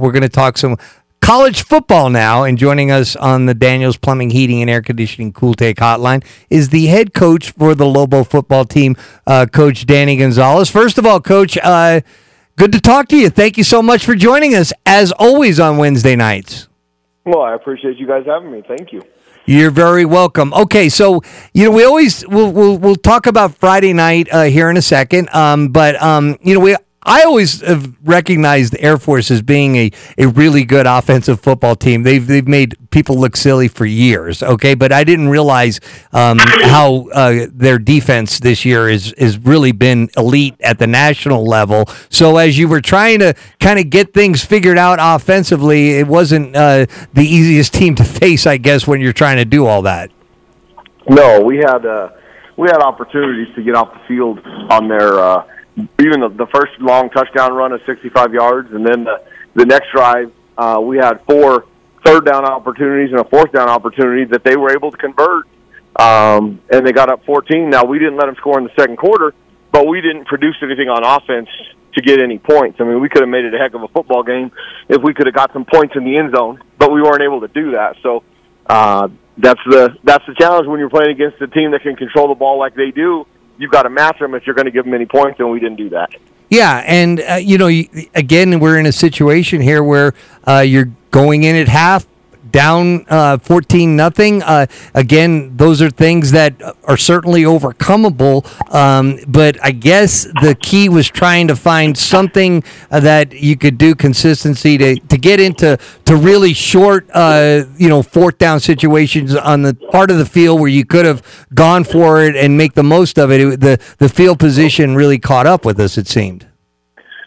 We're going to talk some college football now. And joining us on the Daniels Plumbing, Heating, and Air Conditioning Cool Take Hotline is the head coach for the Lobo football team, uh, Coach Danny Gonzales. First of all, Coach, uh, good to talk to you. Thank you so much for joining us, as always, on Wednesday nights. Well, I appreciate you guys having me. Thank you. You're very welcome. Okay, so you know we always we'll we'll, we'll talk about Friday night uh, here in a second. Um, but um, you know we I always have recognized the Air Force as being a, a really good offensive football team. They've they've made people look silly for years. Okay, but I didn't realize um, how uh, their defense this year is is really been elite at the national level. So as you were trying to kind of get things figured out offensively, it wasn't uh, the easiest team to face, I guess, when you're trying to do all that. No, we had uh, we had opportunities to get off the field on their. Even the, the first long touchdown run of 65 yards, and then the, the next drive, uh, we had four third down opportunities and a fourth down opportunity that they were able to convert, um, and they got up 14. Now we didn't let them score in the second quarter, but we didn't produce anything on offense to get any points. I mean, we could have made it a heck of a football game if we could have got some points in the end zone, but we weren't able to do that. So uh, that's the that's the challenge when you're playing against a team that can control the ball like they do you've got to match them if you're going to give them any points, and we didn't do that. Yeah, and uh, you know, again, we're in a situation here where uh, you're going in at half, down uh, 14 nothing. Uh, again, those are things that are certainly overcomable. Um, but I guess the key was trying to find something uh, that you could do consistency to, to get into to really short, uh, you know, fourth down situations on the part of the field where you could have gone for it and make the most of it. it the the field position really caught up with us. It seemed.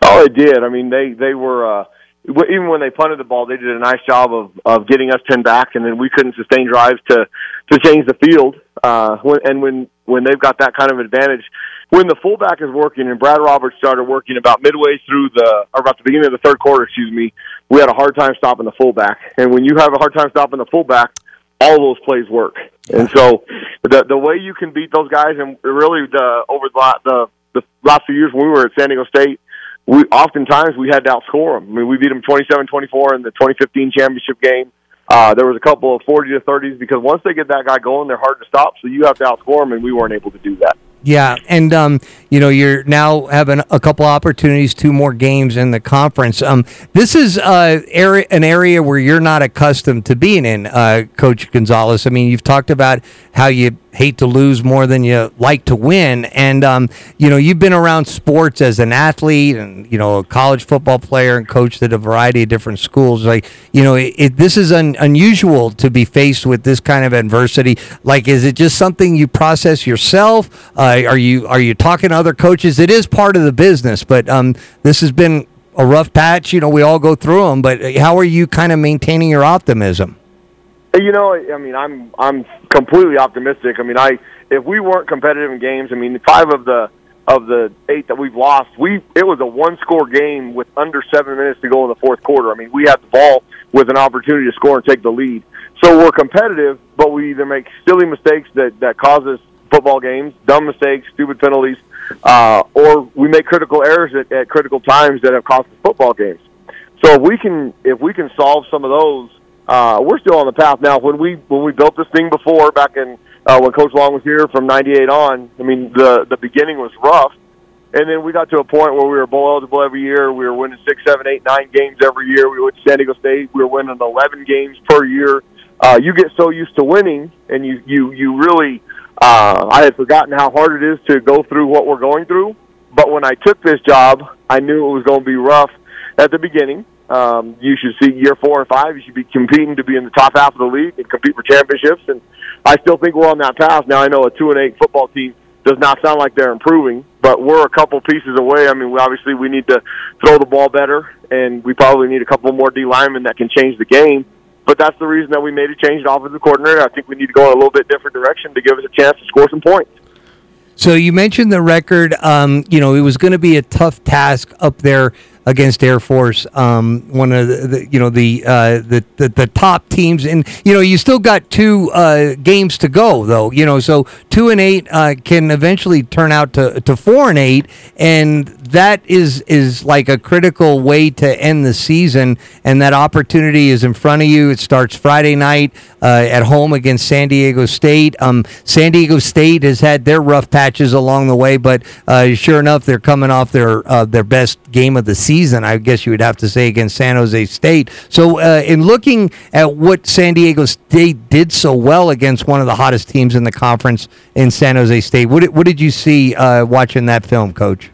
Oh, it did. I mean, they they were. Even when they punted the ball, they did a nice job of of getting us pinned back, and then we couldn't sustain drives to to change the field. Uh, and when when they've got that kind of advantage, when the fullback is working, and Brad Roberts started working about midway through the or about the beginning of the third quarter, excuse me, we had a hard time stopping the fullback. And when you have a hard time stopping the fullback, all those plays work. And so the the way you can beat those guys, and really the over the the, the last few years when we were at San Diego State we oftentimes we had to outscore them. I mean, we beat them 27-24 in the 2015 championship game. Uh, there was a couple of 40 to 30s because once they get that guy going, they're hard to stop. So you have to outscore them, and we weren't able to do that. Yeah, and um, you know you're now having a couple opportunities, two more games in the conference. Um, this is uh, area, an area where you're not accustomed to being in, uh, Coach Gonzales. I mean, you've talked about how you hate to lose more than you like to win, and um, you know you've been around sports as an athlete and you know a college football player and coached at a variety of different schools. Like you know, it, it, this is un, unusual to be faced with this kind of adversity. Like, is it just something you process yourself? Uh, are you are you talking to other coaches? It is part of the business, but um, this has been a rough patch. You know, we all go through them. But how are you kind of maintaining your optimism? You know, I mean, I'm I'm completely optimistic. I mean, I if we weren't competitive in games, I mean, five of the of the eight that we've lost, we it was a one score game with under seven minutes to go in the fourth quarter. I mean, we had the ball with an opportunity to score and take the lead. So we're competitive, but we either make silly mistakes that that cause us football games, dumb mistakes, stupid penalties, uh, or we make critical errors at, at critical times that have cost us football games. So if we can if we can solve some of those, uh, we're still on the path. Now, when we when we built this thing before, back in uh, when Coach Long was here from '98 on, I mean the the beginning was rough, and then we got to a point where we were bowl eligible every year. We were winning six, seven, eight, nine games every year. We went to San Diego State. We were winning 11 games per year. Uh, you get so used to winning, and you you you really uh, I had forgotten how hard it is to go through what we're going through. But when I took this job, I knew it was going to be rough at the beginning. Um, you should see year four and five. You should be competing to be in the top half of the league and compete for championships. And I still think we're on that path. Now I know a two and eight football team does not sound like they're improving, but we're a couple pieces away. I mean, we, obviously we need to throw the ball better, and we probably need a couple more D linemen that can change the game. But that's the reason that we made a change in offensive coordinator. I think we need to go in a little bit different direction to give us a chance to score some points. So you mentioned the record. Um, you know, it was going to be a tough task up there against Air Force, um, one of the, the, you know the, uh, the, the the top teams, and you know you still got two uh, games to go though. You know, so two and eight uh, can eventually turn out to, to four and eight, and that is is like a critical way to end the season, and that opportunity is in front of you. It starts Friday night uh, at home against San Diego State. Um, San Diego State has had their rough patches along the way, but uh, sure enough, they're coming off their uh, their best game of the season. I guess you would have to say against San Jose State. So, uh, in looking at what San Diego State did so well against one of the hottest teams in the conference in San Jose State, what did, what did you see uh, watching that film, Coach?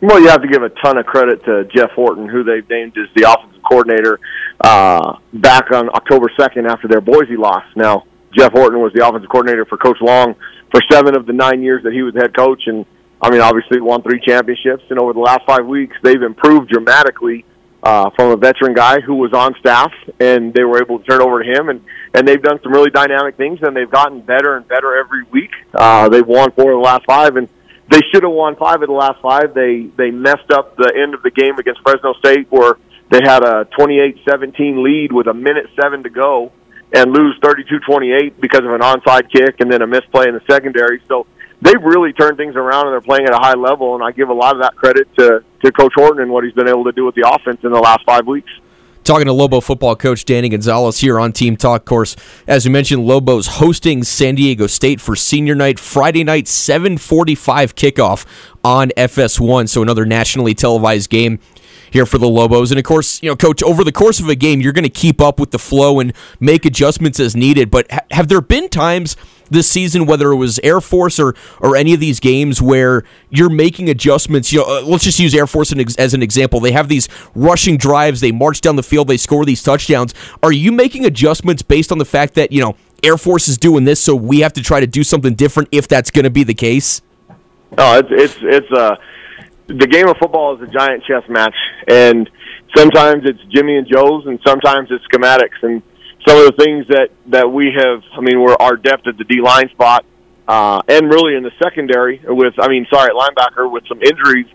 Well, you have to give a ton of credit to Jeff Horton, who they've named as the offensive coordinator uh, back on October 2nd after their Boise loss. Now, Jeff Horton was the offensive coordinator for Coach Long for seven of the nine years that he was head coach, and I mean, obviously won three championships. And over the last five weeks, they've improved dramatically uh, from a veteran guy who was on staff, and they were able to turn over to him. And and they've done some really dynamic things, and they've gotten better and better every week. Uh, they've won four of the last five, and they should have won five of the last five. They they messed up the end of the game against Fresno State where they had a 28-17 lead with a minute seven to go and lose 32-28 because of an onside kick and then a misplay in the secondary. So they've really turned things around and they're playing at a high level. And I give a lot of that credit to to Coach Horton and what he's been able to do with the offense in the last five weeks. Talking to Lobo football coach Danny Gonzales here on Team Talk. Course, as we mentioned, Lobo's hosting San Diego State for senior night Friday night, 7:45 kickoff on FS1. So another nationally televised game here for the Lobos. And of course, you know, coach, over the course of a game, you're going to keep up with the flow and make adjustments as needed. But ha- have there been times this season, whether it was Air Force or or any of these games where you're making adjustments. You know, uh, let's just use Air Force as an example. They have these rushing drives, they march down the field, they score these touchdowns. Are you making adjustments based on the fact that you know Air Force is doing this, so we have to try to do something different if that's going to be the case? Oh, it's it's it's uh the game of football is a giant chess match, and sometimes it's Jimmy and Joe's, and sometimes it's schematics, and some of the things that that we have. I mean, we're our depth at the D line spot, uh, and really in the secondary with. I mean, sorry, at linebacker with some injuries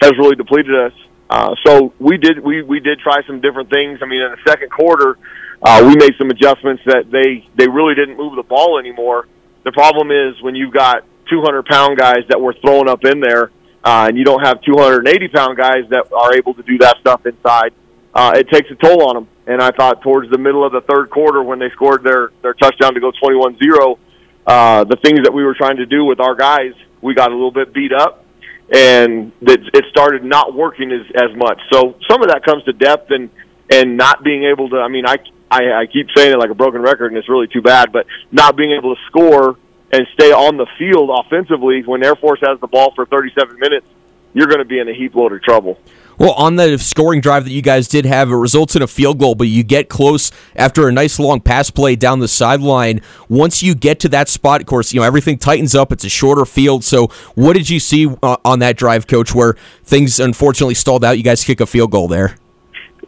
has really depleted us. Uh, so we did we we did try some different things. I mean, in the second quarter, uh, we made some adjustments that they they really didn't move the ball anymore. The problem is when you've got 200 pound guys that were thrown up in there, uh, and you don't have 280 pound guys that are able to do that stuff inside. Uh, it takes a toll on them. And I thought towards the middle of the third quarter when they scored their their touchdown to go 21-0, uh, the things that we were trying to do with our guys, we got a little bit beat up, and that it started not working as as much. So some of that comes to depth and and not being able to. I mean, I I, I keep saying it like a broken record, and it's really too bad, but not being able to score and stay on the field offensively when Air Force has the ball for 37 minutes, you're going to be in a heap load of trouble. Well, on the scoring drive that you guys did have, it results in a field goal, but you get close after a nice long pass play down the sideline. Once you get to that spot, of course, you know everything tightens up. It's a shorter field. So, what did you see uh, on that drive, Coach, where things unfortunately stalled out? You guys kick a field goal there.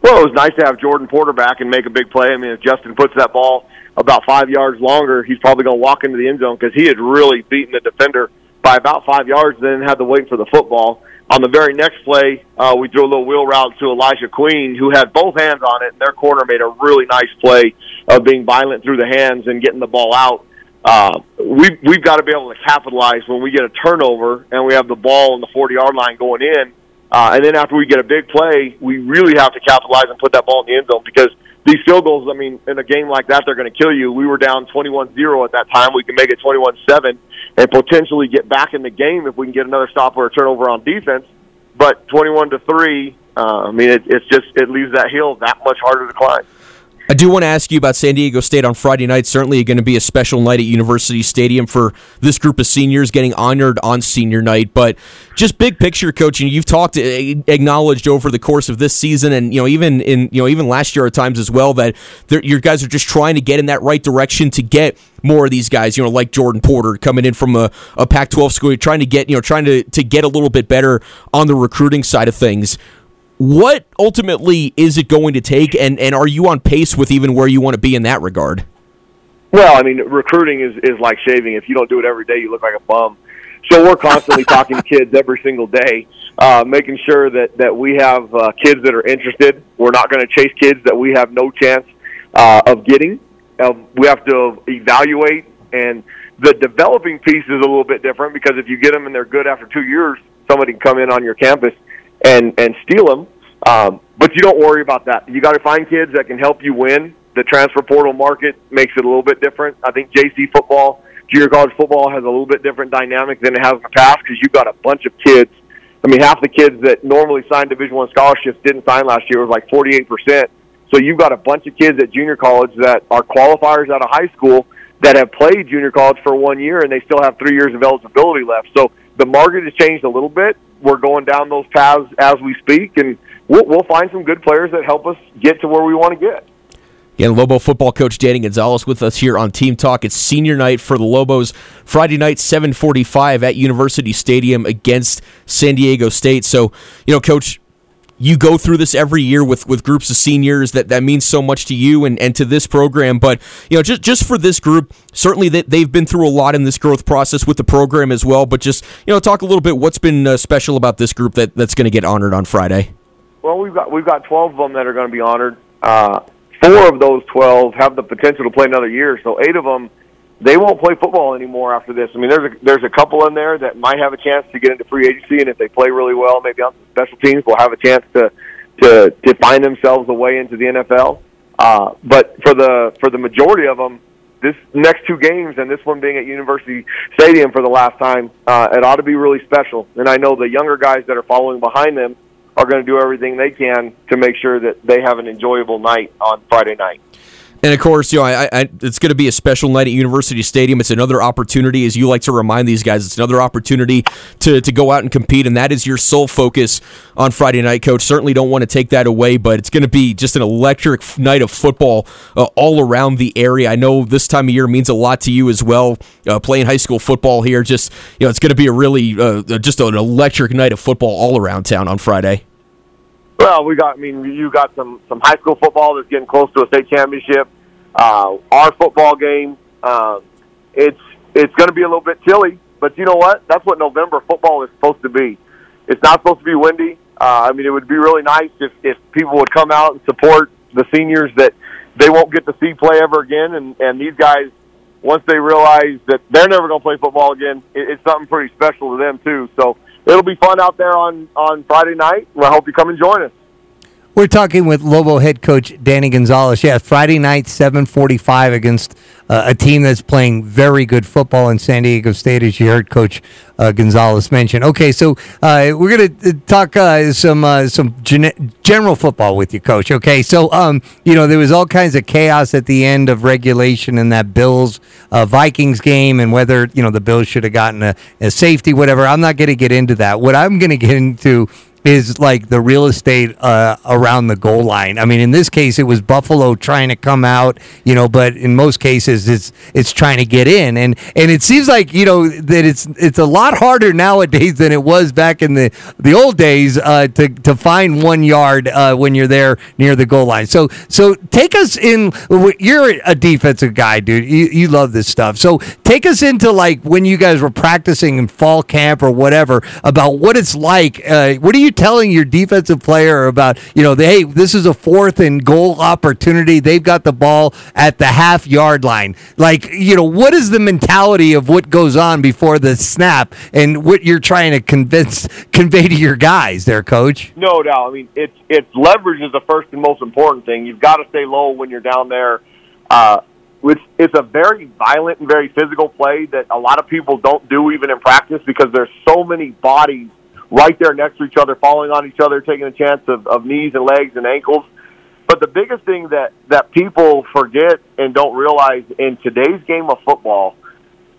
Well, it was nice to have Jordan Porter back and make a big play. I mean, if Justin puts that ball about five yards longer, he's probably going to walk into the end zone because he had really beaten the defender by about five yards, then had to wait for the football on the very next play, uh, we threw a little wheel route to Elijah Queen, who had both hands on it, and their corner made a really nice play of being violent through the hands and getting the ball out. Uh, we've, we've got to be able to capitalize when we get a turnover and we have the ball on the 40 yard line going in. Uh, and then after we get a big play, we really have to capitalize and put that ball in the end zone because these field goals, I mean, in a game like that, they're going to kill you. We were down 21-0 at that time. We can make it 21-7 and potentially get back in the game if we can get another stop or a turnover on defense. But 21 to 3, uh, I mean, it, it's just, it leaves that hill that much harder to climb. I do want to ask you about San Diego State on Friday night. Certainly going to be a special night at University Stadium for this group of seniors getting honored on senior night. But just big picture coaching, you've talked eh, acknowledged over the course of this season and you know even in you know even last year at times as well that your guys are just trying to get in that right direction to get more of these guys, you know, like Jordan Porter coming in from a, a Pac-12 school, trying to get, you know, trying to, to get a little bit better on the recruiting side of things what ultimately is it going to take, and, and are you on pace with even where you want to be in that regard? Well, I mean, recruiting is, is like shaving. If you don't do it every day, you look like a bum. So we're constantly talking to kids every single day, uh, making sure that that we have uh, kids that are interested. We're not going to chase kids that we have no chance uh, of getting. Uh, we have to evaluate, and the developing piece is a little bit different because if you get them and they're good after two years, somebody can come in on your campus and and steal them. Um, but you don't worry about that. You got to find kids that can help you win. The transfer portal market makes it a little bit different. I think JC football, junior college football, has a little bit different dynamic than it has in the past because you've got a bunch of kids. I mean, half the kids that normally signed Division One scholarships didn't sign last year. It was like forty-eight percent. So you've got a bunch of kids at junior college that are qualifiers out of high school that have played junior college for one year and they still have three years of eligibility left. So the market has changed a little bit. We're going down those paths as we speak, and we'll, we'll find some good players that help us get to where we want to get. Again, Lobo football coach Danny Gonzales with us here on Team Talk. It's senior night for the Lobos. Friday night, 745 at University Stadium against San Diego State. So, you know, coach, you go through this every year with, with groups of seniors that, that means so much to you and, and to this program. But, you know, just, just for this group, certainly that they've been through a lot in this growth process with the program as well. But just, you know, talk a little bit what's been uh, special about this group that, that's going to get honored on Friday. Well, we've got we've got 12 of them that are going to be honored. Uh, four of those 12 have the potential to play another year. So eight of them they won't play football anymore after this. I mean, there's a, there's a couple in there that might have a chance to get into free agency, and if they play really well, maybe on special teams, will have a chance to to to find themselves a way into the NFL. Uh, but for the for the majority of them, this next two games and this one being at University Stadium for the last time, uh, it ought to be really special. And I know the younger guys that are following behind them are going to do everything they can to make sure that they have an enjoyable night on Friday night. And of course, you know, I, I, it's going to be a special night at University Stadium. It's another opportunity, as you like to remind these guys, it's another opportunity to, to go out and compete, and that is your sole focus on Friday night, Coach. Certainly don't want to take that away, but it's going to be just an electric night of football uh, all around the area. I know this time of year means a lot to you as well, uh, playing high school football here. Just you know, it's going to be a really uh, just an electric night of football all around town on Friday. Well, we got. I mean, you got some some high school football that's getting close to a state championship. Uh, our football game, uh, it's it's going to be a little bit chilly, but you know what? That's what November football is supposed to be. It's not supposed to be windy. Uh, I mean, it would be really nice if if people would come out and support the seniors that they won't get to see play ever again, and and these guys. Once they realize that they're never going to play football again, it, it's something pretty special to them too. So it'll be fun out there on on Friday night. I hope you come and join us. We're talking with Lobo head coach Danny Gonzales. Yeah, Friday night, seven forty-five against uh, a team that's playing very good football in San Diego State, as you heard Coach uh, Gonzales mention. Okay, so uh, we're going to talk uh, some uh, some gen- general football with you, Coach. Okay, so um, you know there was all kinds of chaos at the end of regulation in that Bills uh, Vikings game, and whether you know the Bills should have gotten a, a safety, whatever. I'm not going to get into that. What I'm going to get into is like the real estate uh, around the goal line. I mean, in this case, it was Buffalo trying to come out, you know, but in most cases, it's it's trying to get in, and and it seems like you know that it's it's a lot harder nowadays than it was back in the the old days uh, to to find one yard uh, when you're there near the goal line. So so take us in. You're a defensive guy, dude. You, you love this stuff. So take us into like when you guys were practicing in fall camp or whatever about what it's like. Uh, what do you telling your defensive player about, you know, hey, this is a fourth and goal opportunity. They've got the ball at the half yard line. Like, you know, what is the mentality of what goes on before the snap and what you're trying to convince convey to your guys there, coach? No doubt. I mean, it's it's leverage is the first and most important thing. You've got to stay low when you're down there. Uh, it's, it's a very violent and very physical play that a lot of people don't do even in practice because there's so many bodies right there next to each other, falling on each other, taking a chance of, of knees and legs and ankles. But the biggest thing that, that people forget and don't realize in today's game of football,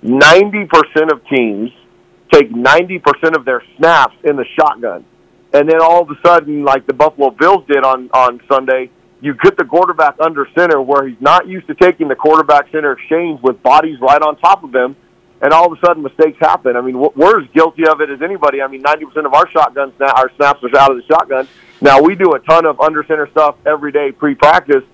90% of teams take 90% of their snaps in the shotgun. And then all of a sudden, like the Buffalo Bills did on, on Sunday, you get the quarterback under center where he's not used to taking the quarterback center exchange with bodies right on top of him and all of a sudden mistakes happen. I mean, we're as guilty of it as anybody. I mean, 90% of our shotgun snap, our snaps are out of the shotgun. Now we do a ton of under center stuff every day pre-practice,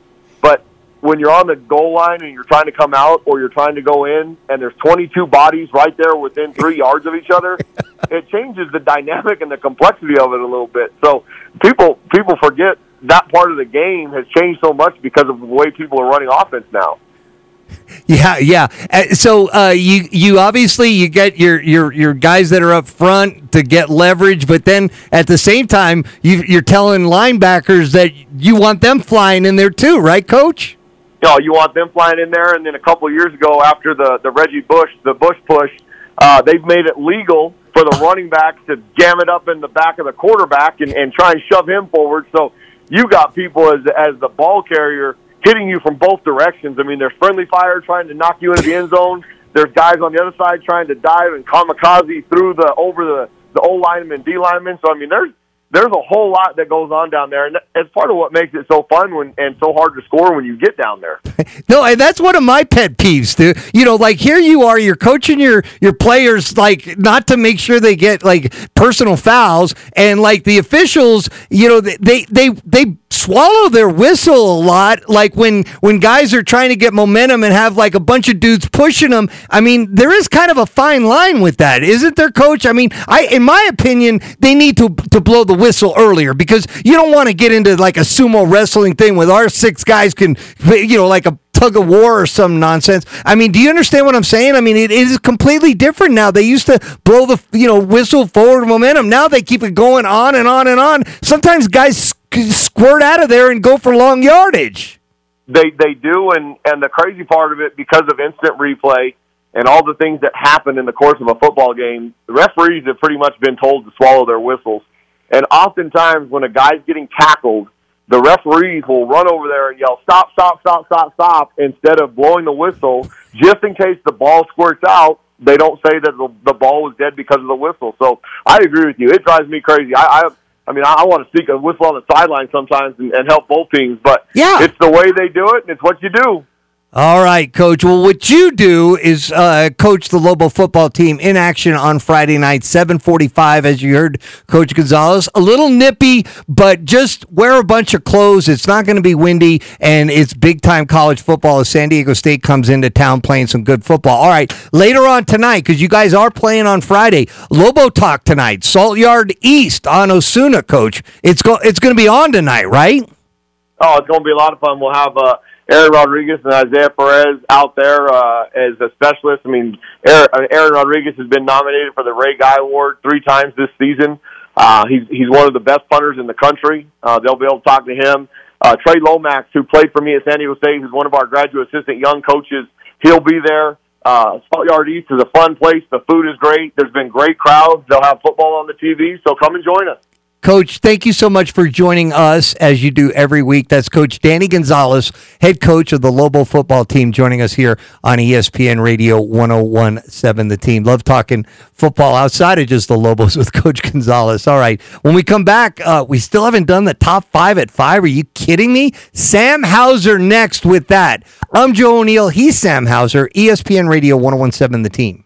but when you're on the goal line and you're trying to come out or you're trying to go in and there's 22 bodies right there within three yards of each other, it changes the dynamic and the complexity of it a little bit. So people people forget that part of the game has changed so much because of the way people are running offense now. Yeah, yeah. Uh, so uh, you you obviously you get your your your guys that are up front to get leverage, but then at the same time you, you're telling linebackers that you want them flying in there too, right, Coach? Know, you want them flying in there, and then a couple of years ago, after the the Reggie Bush the Bush push, uh, they've made it legal for the running backs to jam it up in the back of the quarterback and, and try and shove him forward. So you got people as as the ball carrier hitting you from both directions. I mean, there's friendly fire trying to knock you into the end zone. There's guys on the other side trying to dive and kamikaze through the over the the O lineman, D lineman. So I mean, there's there's a whole lot that goes on down there, and it's part of what makes it so fun when and so hard to score when you get down there. no, and that's one of my pet peeves, dude. You know, like here you are, you're coaching your your players like not to make sure they get like personal fouls, and like the officials, you know, they they they, they swallow their whistle a lot like when when guys are trying to get momentum and have like a bunch of dudes pushing them i mean there is kind of a fine line with that isn't there coach i mean i in my opinion they need to to blow the whistle earlier because you don't want to get into like a sumo wrestling thing with our six guys can you know like a tug of war or some nonsense. I mean, do you understand what I'm saying? I mean, it is completely different now. They used to blow the you know whistle forward momentum. Now they keep it going on and on and on. Sometimes guys squirt out of there and go for long yardage. They they do, and and the crazy part of it because of instant replay and all the things that happen in the course of a football game, the referees have pretty much been told to swallow their whistles. And oftentimes, when a guy's getting tackled, the referees will run over there and yell, stop, stop, stop, stop, stop, instead of blowing the whistle, just in case the ball squirts out. They don't say that the, the ball was dead because of the whistle. So I agree with you. It drives me crazy. I, I I mean, I, I want to speak a whistle on the sideline sometimes and, and help both teams, but yeah. it's the way they do it, and it's what you do. All right, coach. Well, what you do is uh, coach the Lobo football team in action on Friday night, 745, as you heard Coach Gonzales. A little nippy, but just wear a bunch of clothes. It's not going to be windy, and it's big time college football as San Diego State comes into town playing some good football. All right, later on tonight, because you guys are playing on Friday, Lobo Talk tonight, Salt Yard East on Osuna, coach. It's, go- it's going to be on tonight, right? Oh, it's going to be a lot of fun. We'll have. Uh, Aaron Rodriguez and Isaiah Perez out there uh, as a specialist. I mean, Aaron, Aaron Rodriguez has been nominated for the Ray Guy Award three times this season. Uh, he's he's one of the best punters in the country. Uh, they'll be able to talk to him. Uh, Trey Lomax, who played for me at San Diego State, who's one of our graduate assistant young coaches, he'll be there. Uh, Yard East is a fun place. The food is great. There's been great crowds. They'll have football on the TV, so come and join us. Coach, thank you so much for joining us as you do every week. That's Coach Danny Gonzales, head coach of the Lobo football team, joining us here on ESPN Radio 1017 The Team. Love talking football outside of just the Lobos with Coach Gonzales. All right. When we come back, uh, we still haven't done the top five at five. Are you kidding me? Sam Hauser next with that. I'm Joe O'Neill. He's Sam Hauser, ESPN Radio 1017 The Team.